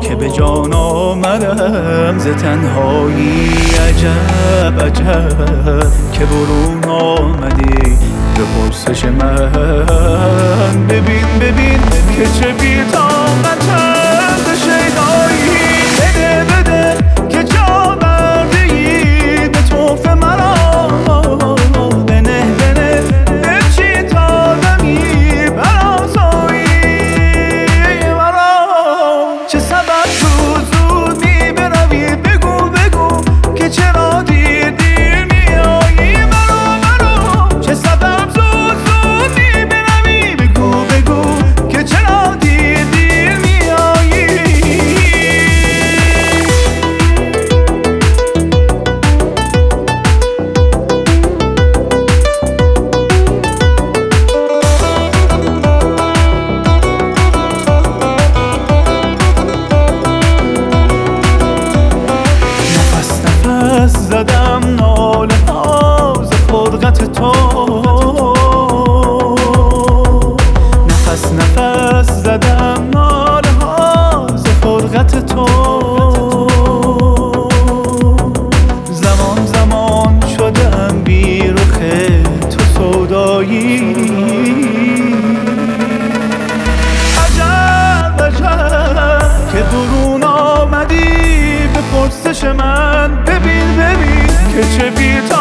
که به جانم ز تنهایی. عجب عجب که برون آمدی. به پرسش من ببین ببین که چه بی could you be